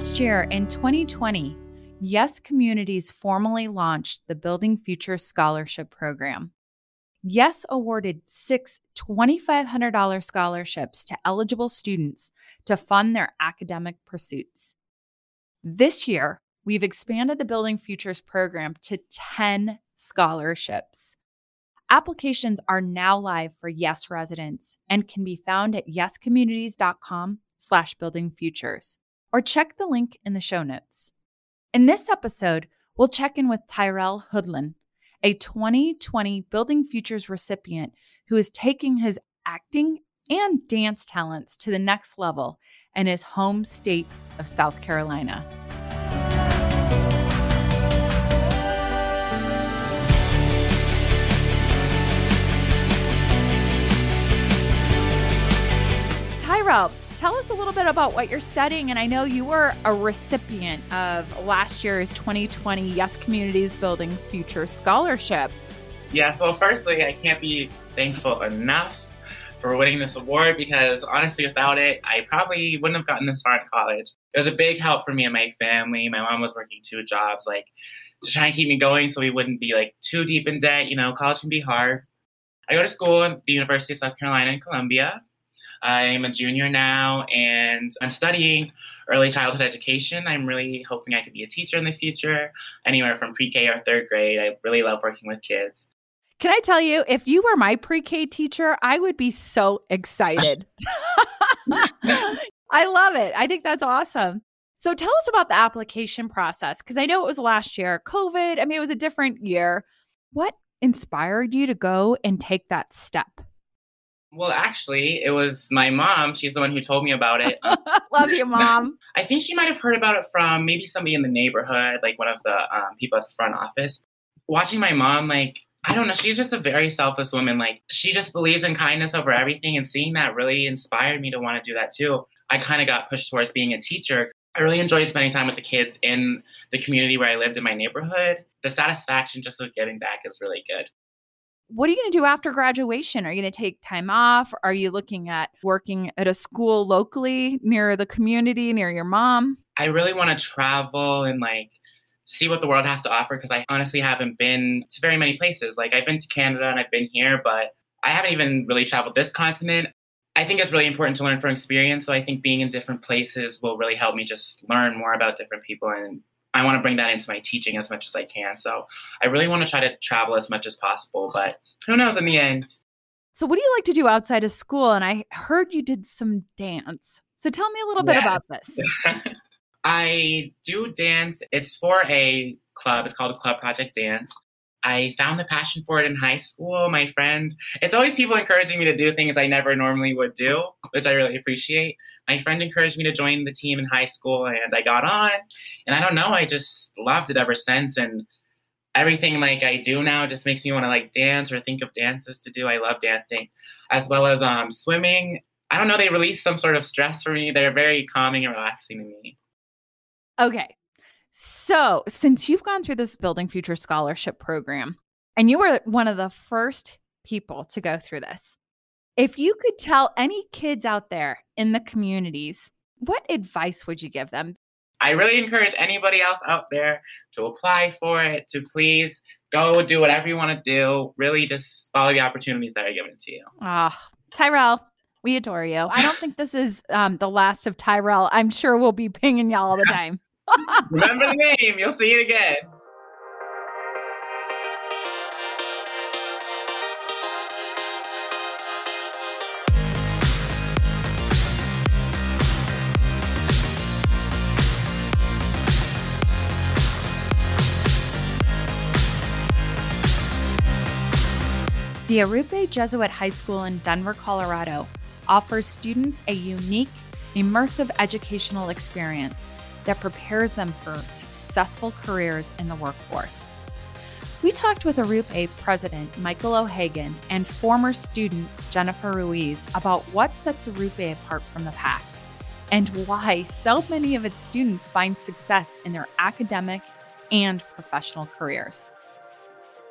Last year in 2020, Yes Communities formally launched the Building Future Scholarship Program. Yes awarded six $2,500 scholarships to eligible students to fund their academic pursuits. This year, we've expanded the Building Futures program to 10 scholarships. Applications are now live for Yes residents and can be found at yescommunities.com slash building futures or check the link in the show notes. In this episode, we'll check in with Tyrell Hoodlin, a 2020 Building Futures recipient who is taking his acting and dance talents to the next level in his home state of South Carolina. Tyrell, tell us a little bit about what you're studying. And I know you were a recipient of last year's 2020 Yes Communities Building Future Scholarship. Yes, well, firstly, I can't be thankful enough for winning this award because honestly, without it, I probably wouldn't have gotten this far in college. It was a big help for me and my family. My mom was working two jobs, like to try and keep me going so we wouldn't be like too deep in debt. You know, college can be hard. I go to school at the University of South Carolina in Columbia. I'm a junior now and I'm studying early childhood education. I'm really hoping I could be a teacher in the future, anywhere from pre K or third grade. I really love working with kids. Can I tell you, if you were my pre K teacher, I would be so excited. I love it. I think that's awesome. So tell us about the application process because I know it was last year, COVID. I mean, it was a different year. What inspired you to go and take that step? Well, actually, it was my mom. She's the one who told me about it. Love you, mom. I think she might have heard about it from maybe somebody in the neighborhood, like one of the um, people at the front office. Watching my mom, like, I don't know, she's just a very selfless woman. Like, she just believes in kindness over everything. And seeing that really inspired me to want to do that too. I kind of got pushed towards being a teacher. I really enjoyed spending time with the kids in the community where I lived in my neighborhood. The satisfaction just of giving back is really good what are you going to do after graduation? Are you going to take time off? Are you looking at working at a school locally near the community, near your mom? I really want to travel and like see what the world has to offer because I honestly haven't been to very many places. Like I've been to Canada and I've been here, but I haven't even really traveled this continent. I think it's really important to learn from experience. So I think being in different places will really help me just learn more about different people and I want to bring that into my teaching as much as I can. So I really want to try to travel as much as possible, but who knows in the end. So what do you like to do outside of school? And I heard you did some dance. So tell me a little bit yes. about this. I do dance. It's for a club. It's called Club Project Dance. I found the passion for it in high school. My friend, it's always people encouraging me to do things I never normally would do, which I really appreciate. My friend encouraged me to join the team in high school, and I got on. And I don't know, I just loved it ever since. And everything like I do now just makes me want to like dance or think of dances to do. I love dancing, as well as um, swimming. I don't know, they release some sort of stress for me. They're very calming and relaxing to me. Okay, so, since you've gone through this Building Future Scholarship program, and you were one of the first people to go through this, if you could tell any kids out there in the communities, what advice would you give them? I really encourage anybody else out there to apply for it, to please go do whatever you want to do. Really just follow the opportunities that are given to you. Ah, oh, Tyrell, we adore you. I don't think this is um, the last of Tyrell. I'm sure we'll be pinging y'all all the time. Remember the name, you'll see it again. The Arrupe Jesuit High School in Denver, Colorado offers students a unique, immersive educational experience that prepares them for successful careers in the workforce. We talked with Arrupe President Michael O'Hagan and former student Jennifer Ruiz about what sets Arrupe apart from the pack and why so many of its students find success in their academic and professional careers.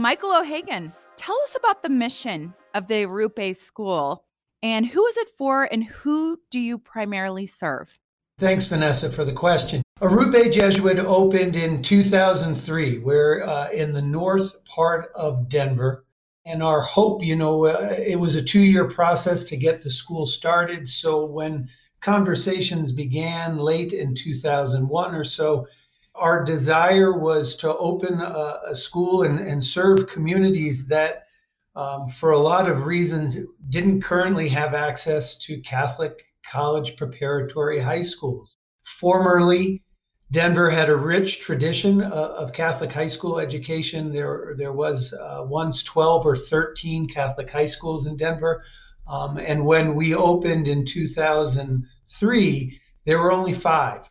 Michael O'Hagan, tell us about the mission of the Arrupe School and who is it for and who do you primarily serve? Thanks, Vanessa, for the question. Arrupe Jesuit opened in 2003. We're uh, in the north part of Denver. And our hope, you know, uh, it was a two year process to get the school started. So when conversations began late in 2001 or so, our desire was to open a, a school and, and, serve communities that, um, for a lot of reasons, didn't currently have access to Catholic college preparatory high schools. Formerly, Denver had a rich tradition of Catholic high school education. There, there was uh, once 12 or 13 Catholic high schools in Denver. Um, and when we opened in 2003, there were only five.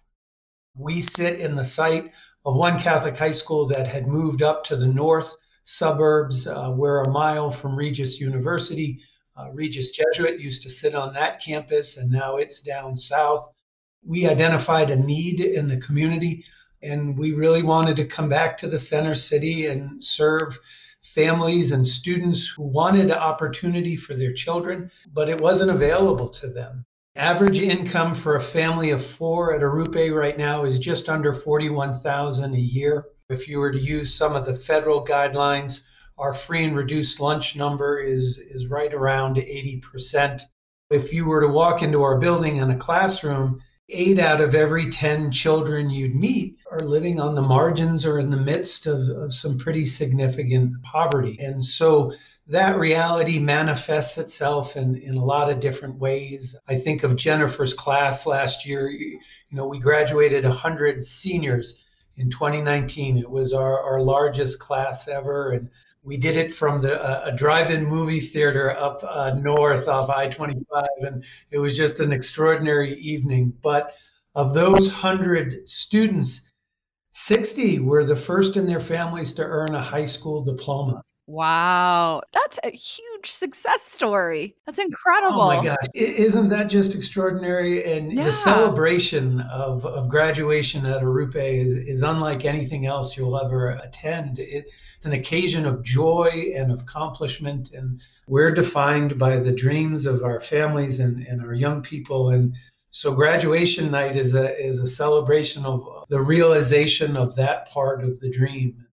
We sit in the site of one Catholic high school that had moved up to the north suburbs. Uh, we're a mile from Regis University. Uh, Regis Jesuit used to sit on that campus, and now it's down south we identified a need in the community and we really wanted to come back to the center city and serve families and students who wanted opportunity for their children, but it wasn't available to them. Average income for a family of four at Arrupe right now is just under 41,000 a year. If you were to use some of the federal guidelines, our free and reduced lunch number is, is right around 80%. If you were to walk into our building in a classroom, eight out of every 10 children you'd meet are living on the margins or in the midst of, of some pretty significant poverty. And so that reality manifests itself in, in a lot of different ways. I think of Jennifer's class last year. You know, we graduated 100 seniors in 2019. It was our, our largest class ever. And we did it from the uh, a drive-in movie theater up uh, north off I-25, and it was just an extraordinary evening. But of those hundred students, 60 were the first in their families to earn a high school diploma. Wow, that's a huge success story. That's incredible. Oh my gosh, isn't that just extraordinary? And yeah. the celebration of, of graduation at Arrupe is, is unlike anything else you'll ever attend. It, it's an occasion of joy and of accomplishment, and we're defined by the dreams of our families and, and our young people. And so graduation night is a is a celebration of the realization of that part of the dream.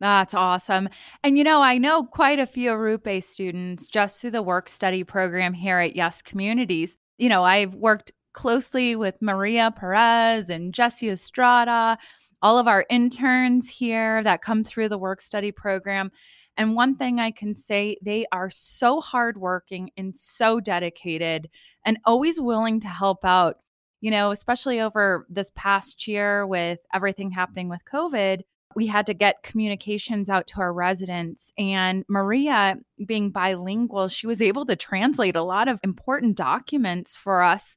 That's awesome. And you know, I know quite a few Arrupe students just through the work study program here at Yes Communities. You know, I've worked closely with Maria Perez and Jesse Estrada, all of our interns here that come through the work study program. And one thing I can say, they are so hardworking and so dedicated and always willing to help out. You know, especially over this past year with everything happening with COVID, we had to get communications out to our residents. And Maria, being bilingual, she was able to translate a lot of important documents for us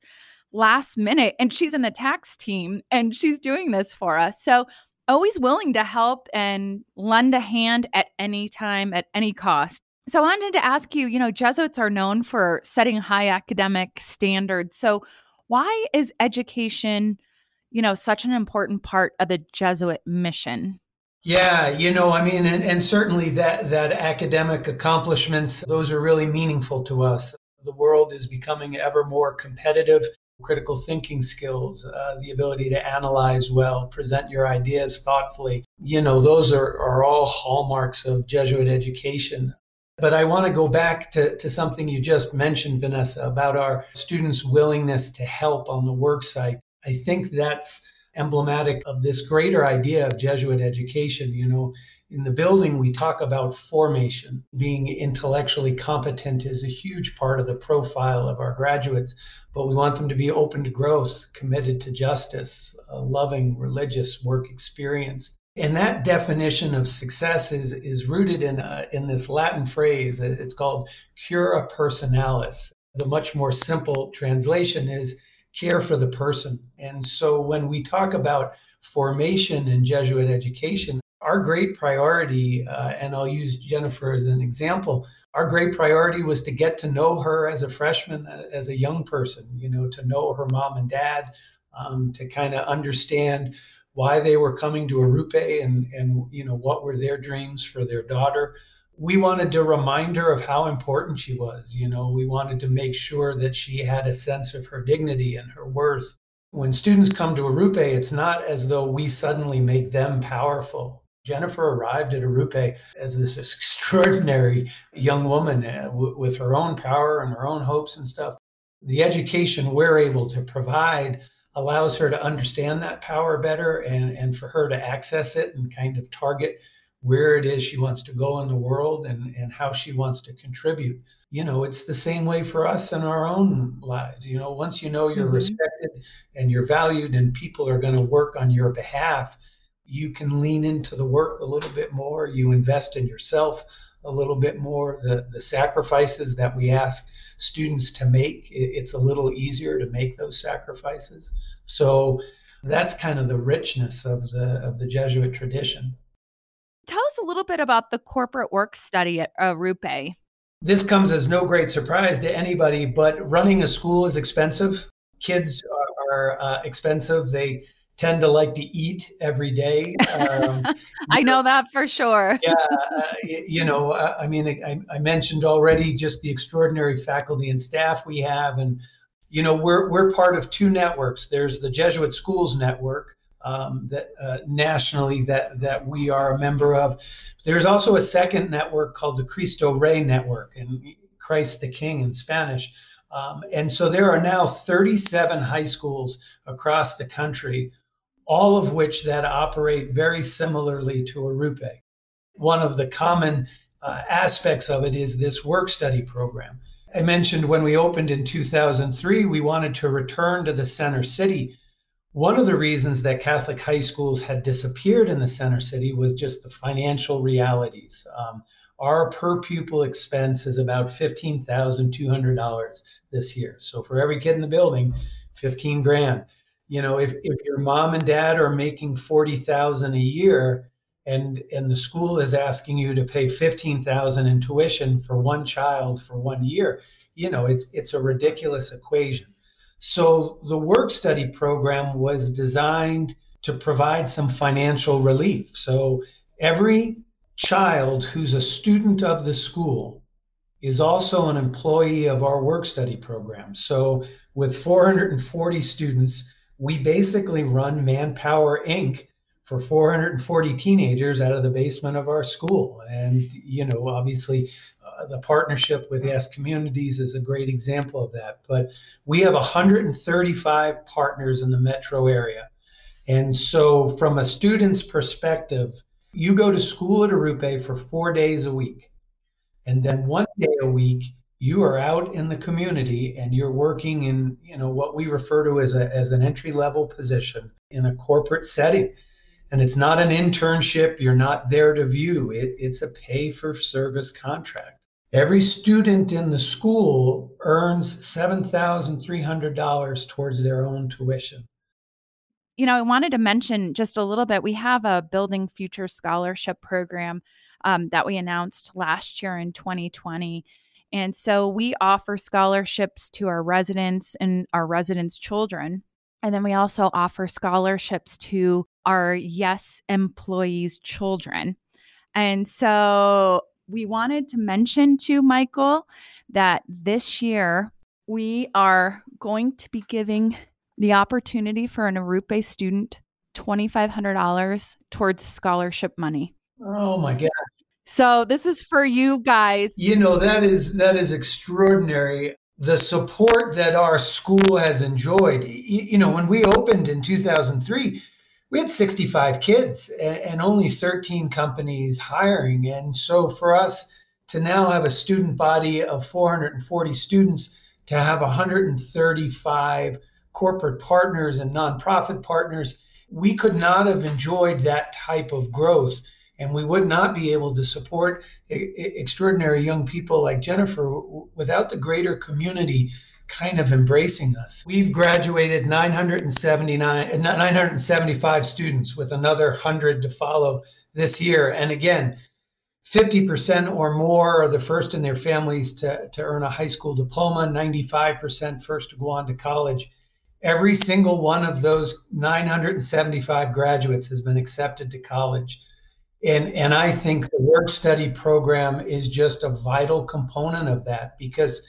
last minute. And she's in the tax team and she's doing this for us. So, always willing to help and lend a hand at any time, at any cost. So, I wanted to ask you you know, Jesuits are known for setting high academic standards. So, why is education? you know such an important part of the jesuit mission yeah, you know, I mean, and, and certainly that that academic accomplishments, those are really meaningful to us. The world is becoming ever more competitive. Critical thinking skills, uh, the ability to analyze well, present your ideas thoughtfully, you know, those are, are all hallmarks of Jesuit education. But I want to go back to, to something you just mentioned, Vanessa, about our students' willingness to help on the work site. I think that's emblematic of this greater idea of Jesuit education. You know, in the building, we talk about formation. Being intellectually competent is a huge part of the profile of our graduates, but we want them to be open to growth, committed to justice, loving, religious work experience. And that definition of success is, is rooted in, uh, in this Latin phrase. It's called cura personalis. The much more simple translation is care for the person. And so when we talk about formation in Jesuit education, our great priority, uh, and I'll use Jennifer as an example, our great priority was to get to know her as a freshman, uh, as a young person, you know, to know her mom and dad, um, to kind of understand why they were coming to Arrupe and, and, you know, what were their dreams for their daughter we wanted to remind her of how important she was. You know, we wanted to make sure that she had a sense of her dignity and her worth. When students come to Arrupe, it's not as though we suddenly make them powerful. Jennifer arrived at Arrupe as this extraordinary young woman uh, with her own power and her own hopes and stuff. The education we're able to provide allows her to understand that power better and, and for her to access it and kind of target where it is she wants to go in the world and, and how she wants to contribute. You know, it's the same way for us in our own lives. You know, once you know you're mm-hmm. respected and you're valued and people are going to work on your behalf, you can lean into the work a little bit more. You invest in yourself a little bit more. The, the sacrifices that we ask students to make, it's a little easier to make those sacrifices. So that's kind of the richness of the of the Jesuit tradition. Tell us a little bit about the corporate work study at Arrupe. This comes as no great surprise to anybody, but running a school is expensive. Kids are, are uh, expensive. They tend to like to eat every day. Um, I know that for sure. yeah, uh, you know, uh, I mean, I, I, mentioned already just the extraordinary faculty and staff we have, and you know, we're we're part of two networks. There's the Jesuit Schools Network um, that uh, nationally that that we are a member of. There's also a second network called the Cristo Rey Network, and Christ the King in Spanish. Um, and so there are now 37 high schools across the country all of which that operate very similarly to Arrupe. One of the common uh, aspects of it is this work study program. I mentioned when we opened in 2003, we wanted to return to the center city. One of the reasons that Catholic high schools had disappeared in the center city was just the financial realities. Um, our per pupil expense is about $15,200 this year. So for every kid in the building, 15 grand you know if, if your mom and dad are making 40000 a year and and the school is asking you to pay 15000 in tuition for one child for one year you know it's it's a ridiculous equation so the work study program was designed to provide some financial relief so every child who's a student of the school is also an employee of our work study program so with 440 students we basically run Manpower Inc. for 440 teenagers out of the basement of our school. And, you know, obviously, the partnership with Yes Communities is a great example of that. But we have 135 partners in the metro area. And so, from a student's perspective, you go to school at Arrupe for four days a week. And then one day a week, you are out in the community and you're working in you know what we refer to as a as an entry level position in a corporate setting and it's not an internship you're not there to view it it's a pay for service contract every student in the school earns $7300 towards their own tuition you know i wanted to mention just a little bit we have a building future scholarship program um, that we announced last year in 2020 and so we offer scholarships to our residents and our residents' children. And then we also offer scholarships to our Yes employees' children. And so we wanted to mention to Michael that this year we are going to be giving the opportunity for an Arrupe student $2,500 towards scholarship money. Oh my God. So this is for you guys. You know that is that is extraordinary. The support that our school has enjoyed. You know, when we opened in 2003, we had 65 kids and only 13 companies hiring. And so for us to now have a student body of 440 students, to have 135 corporate partners and nonprofit partners, we could not have enjoyed that type of growth and we would not be able to support extraordinary young people like Jennifer without the greater community kind of embracing us. We've graduated 979 uh, 975 students with another 100 to follow this year and again 50% or more are the first in their families to, to earn a high school diploma, 95% first to go on to college. Every single one of those 975 graduates has been accepted to college. And, and I think the work study program is just a vital component of that because,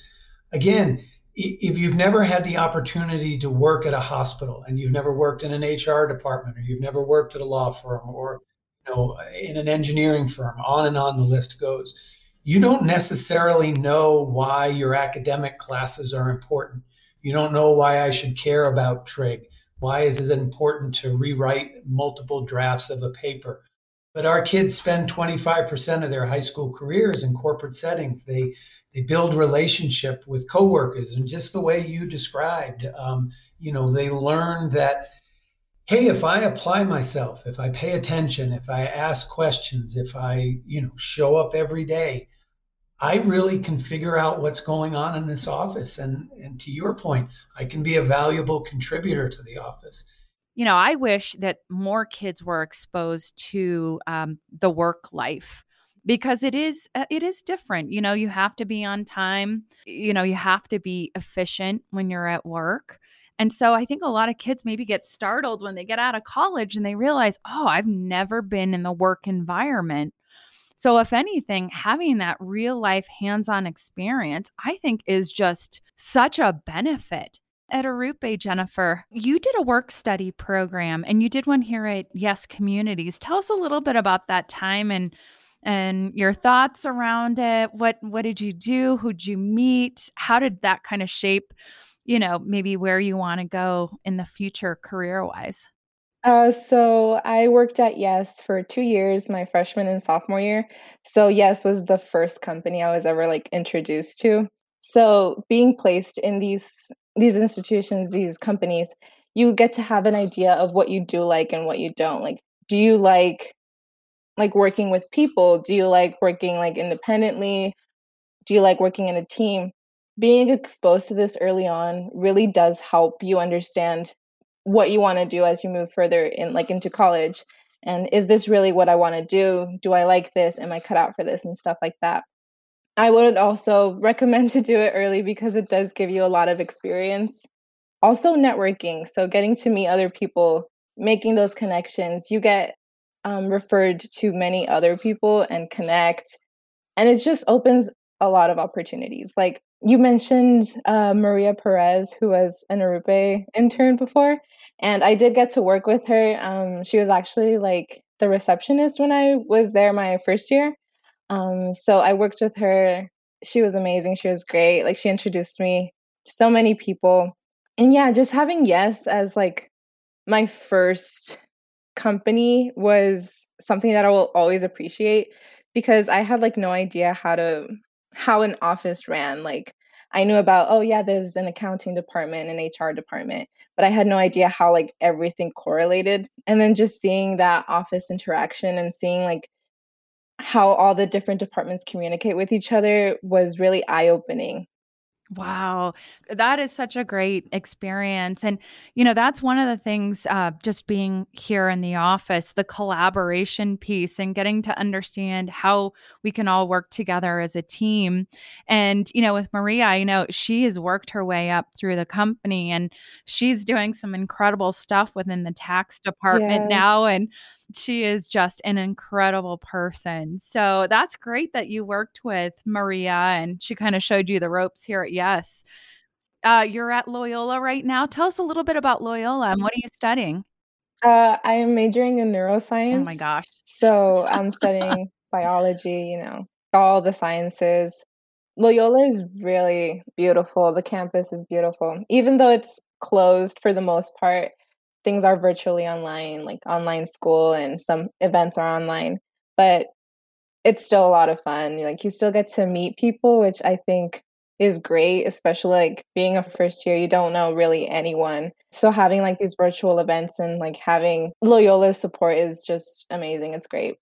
again, if you've never had the opportunity to work at a hospital and you've never worked in an HR department or you've never worked at a law firm or you know in an engineering firm, on and on the list goes, you don't necessarily know why your academic classes are important. You don't know why I should care about trig. Why is it important to rewrite multiple drafts of a paper? But our kids spend 25% of their high school careers in corporate settings. They they build relationship with coworkers, and just the way you described, um, you know, they learn that hey, if I apply myself, if I pay attention, if I ask questions, if I you know show up every day, I really can figure out what's going on in this office. And, and to your point, I can be a valuable contributor to the office. You know, I wish that more kids were exposed to um, the work life because it is uh, it is different you know you have to be on time you know you have to be efficient when you're at work and so i think a lot of kids maybe get startled when they get out of college and they realize oh i've never been in the work environment so, if anything, having that real life hands on experience, I think is just such a benefit. At Arrupe, Jennifer, you did a work study program and you did one here at Yes Communities. Tell us a little bit about that time and and your thoughts around it. What what did you do? Who'd you meet? How did that kind of shape, you know, maybe where you want to go in the future career wise? Uh, so I worked at Yes for two years, my freshman and sophomore year. So Yes was the first company I was ever like introduced to. So being placed in these these institutions, these companies, you get to have an idea of what you do like and what you don't. Like, do you like like working with people? Do you like working like independently? Do you like working in a team? Being exposed to this early on really does help you understand what you want to do as you move further in like into college and is this really what i want to do do i like this am i cut out for this and stuff like that i would also recommend to do it early because it does give you a lot of experience also networking so getting to meet other people making those connections you get um, referred to many other people and connect and it just opens a lot of opportunities like you mentioned uh, Maria Perez, who was an Arrupe intern before, and I did get to work with her. Um, she was actually like the receptionist when I was there my first year. Um, so I worked with her. She was amazing. She was great. Like she introduced me to so many people. And yeah, just having Yes as like my first company was something that I will always appreciate because I had like no idea how to how an office ran. Like I knew about, oh yeah, there's an accounting department, an HR department, but I had no idea how like everything correlated. And then just seeing that office interaction and seeing like how all the different departments communicate with each other was really eye-opening. Wow, that is such a great experience. And, you know, that's one of the things, uh, just being here in the office, the collaboration piece and getting to understand how we can all work together as a team. And, you know, with Maria, I know she has worked her way up through the company and she's doing some incredible stuff within the tax department yeah. now. And, she is just an incredible person. So that's great that you worked with Maria and she kind of showed you the ropes here at Yes. Uh, you're at Loyola right now. Tell us a little bit about Loyola and what are you studying? Uh, I am majoring in neuroscience. Oh my gosh. So I'm studying biology, you know, all the sciences. Loyola is really beautiful. The campus is beautiful. Even though it's closed for the most part, things are virtually online, like online school and some events are online, but it's still a lot of fun. Like you still get to meet people, which I think is great, especially like being a first year, you don't know really anyone. So having like these virtual events and like having Loyola's support is just amazing. It's great.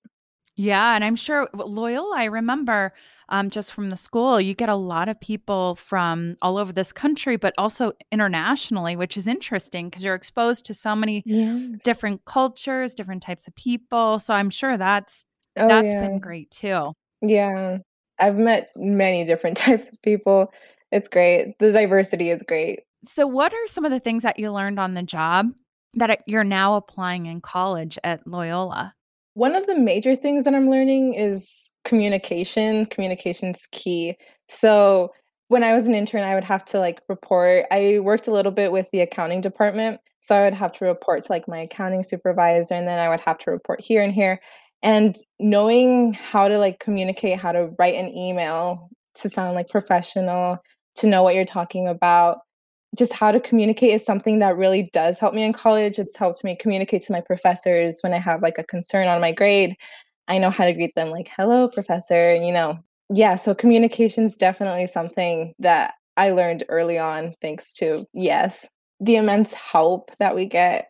Yeah, and I'm sure Loyola, I remember um, just from the school, you get a lot of people from all over this country, but also internationally, which is interesting because you're exposed to so many yeah. different cultures, different types of people. So I'm sure that's oh, that's yeah. been great too. Yeah, I've met many different types of people. It's great. The diversity is great. So, what are some of the things that you learned on the job that you're now applying in college at Loyola? One of the major things that I'm learning is communication. Communication's key. So when I was an intern, I would have to like report. I worked a little bit with the accounting department. So I would have to report to like my accounting supervisor and then I would have to report here and here. And knowing how to like communicate, how to write an email to sound like professional, to know what you're talking about, just how to communicate is something that really does help me in college. It's helped me communicate to my professors when I have like a concern on my grade. I know how to greet them like, hello, professor, you know. Yeah, so communication is definitely something that I learned early on thanks to Yes. The immense help that we get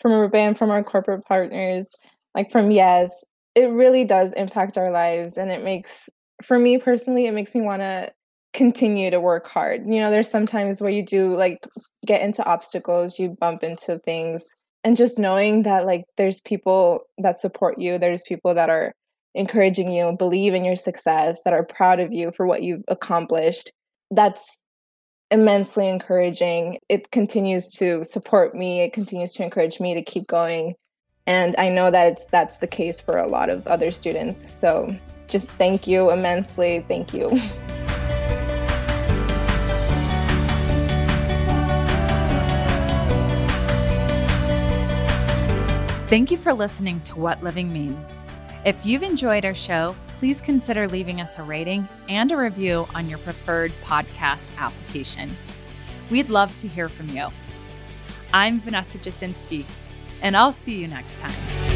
from our from our corporate partners, like from Yes, it really does impact our lives and it makes for me personally, it makes me want to continue to work hard. You know, there's sometimes where you do like get into obstacles, you bump into things, and just knowing that like there's people that support you, there's people that are encouraging you, believe in your success, that are proud of you for what you've accomplished. That's immensely encouraging. It continues to support me, it continues to encourage me to keep going. And I know that it's that's the case for a lot of other students. So just thank you immensely. Thank you. Thank you for listening to What Living Means. If you've enjoyed our show, please consider leaving us a rating and a review on your preferred podcast application. We'd love to hear from you. I'm Vanessa Jasinski, and I'll see you next time.